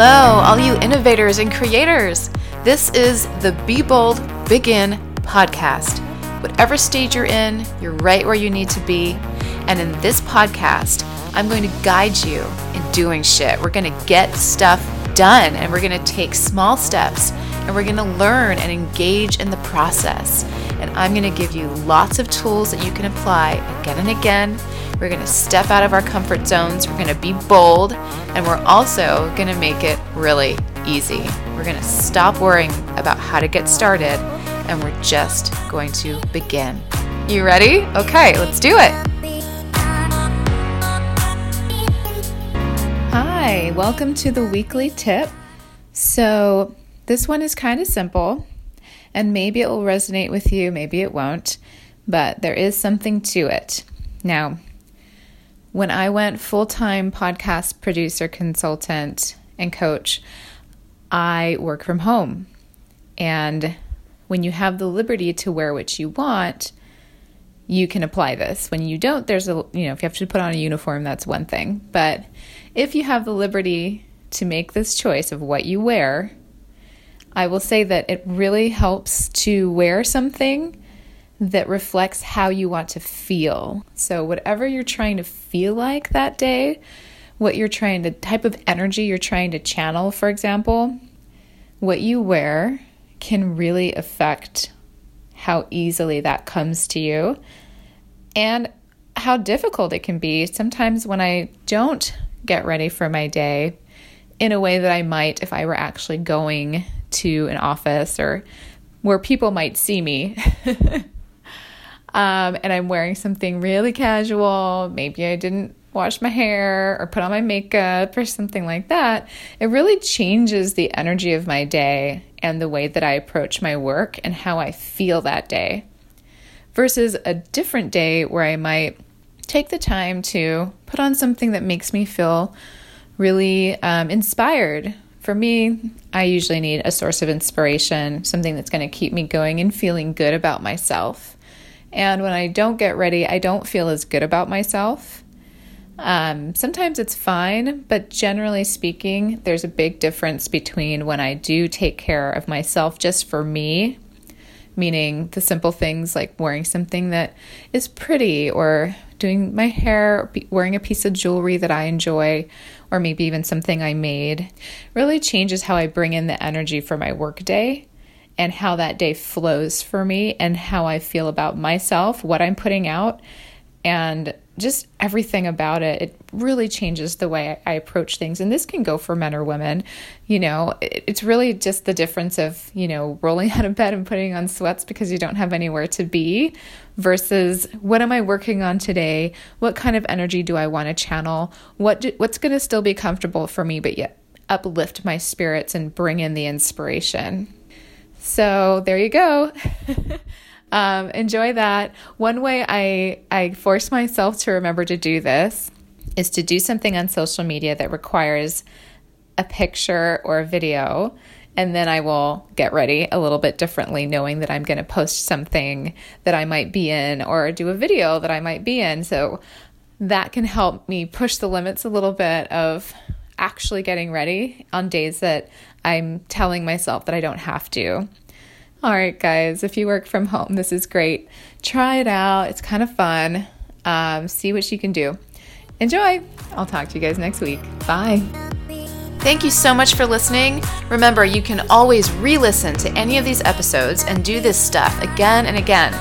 all you innovators and creators. This is the Be Bold, Begin podcast. Whatever stage you're in, you're right where you need to be. And in this podcast, I'm going to guide you in doing shit. We're going to get stuff done and we're going to take small steps and we're going to learn and engage in the process. And I'm going to give you lots of tools that you can apply again and again we're going to step out of our comfort zones. We're going to be bold. And we're also going to make it really easy. We're going to stop worrying about how to get started. And we're just going to begin. You ready? Okay, let's do it. Hi, welcome to the weekly tip. So, this one is kind of simple, and maybe it will resonate with you, maybe it won't, but there is something to it. Now, when I went full time podcast producer, consultant, and coach, I work from home. And when you have the liberty to wear what you want, you can apply this. When you don't, there's a, you know, if you have to put on a uniform, that's one thing. But if you have the liberty to make this choice of what you wear, I will say that it really helps to wear something that reflects how you want to feel. So, whatever you're trying to feel like that day, what you're trying to, type of energy you're trying to channel, for example, what you wear can really affect how easily that comes to you and how difficult it can be. Sometimes when I don't get ready for my day in a way that I might if I were actually going to an office or where people might see me. um, and I'm wearing something really casual, maybe I didn't wash my hair or put on my makeup or something like that, it really changes the energy of my day and the way that I approach my work and how I feel that day. Versus a different day where I might take the time to put on something that makes me feel really um, inspired. For me, I usually need a source of inspiration, something that's going to keep me going and feeling good about myself. And when I don't get ready, I don't feel as good about myself. Um, sometimes it's fine, but generally speaking, there's a big difference between when I do take care of myself just for me, meaning the simple things like wearing something that is pretty or doing my hair, wearing a piece of jewelry that I enjoy, or maybe even something I made, really changes how I bring in the energy for my workday and how that day flows for me and how I feel about myself, what I'm putting out, and just everything about it. It really changes the way I approach things. And this can go for men or women. You know, it's really just the difference of, you know, rolling out of bed and putting on sweats because you don't have anywhere to be versus what am I working on today? What kind of energy do I want to channel? What do, what's going to still be comfortable for me but yet uplift my spirits and bring in the inspiration? So there you go. um, enjoy that. One way I I force myself to remember to do this is to do something on social media that requires a picture or a video and then I will get ready a little bit differently, knowing that I'm going to post something that I might be in or do a video that I might be in. So that can help me push the limits a little bit of actually getting ready on days that I'm telling myself that I don't have to. All right, guys, if you work from home, this is great. Try it out, it's kind of fun. Um, see what you can do. Enjoy. I'll talk to you guys next week. Bye. Thank you so much for listening. Remember, you can always re listen to any of these episodes and do this stuff again and again.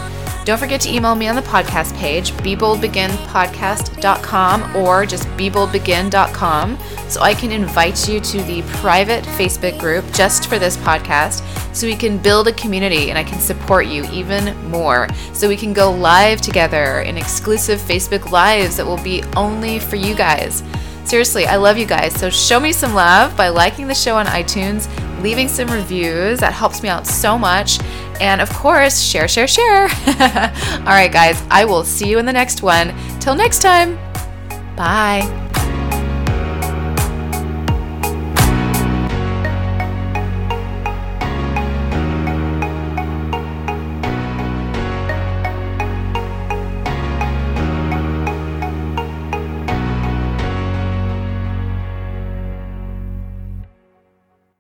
Don't forget to email me on the podcast page, beboldbeginpodcast.com or just beboldbegin.com so I can invite you to the private Facebook group just for this podcast so we can build a community and I can support you even more. So we can go live together in exclusive Facebook Lives that will be only for you guys. Seriously, I love you guys. So show me some love by liking the show on iTunes, leaving some reviews. That helps me out so much. And of course, share, share, share. All right, guys, I will see you in the next one. Till next time, bye.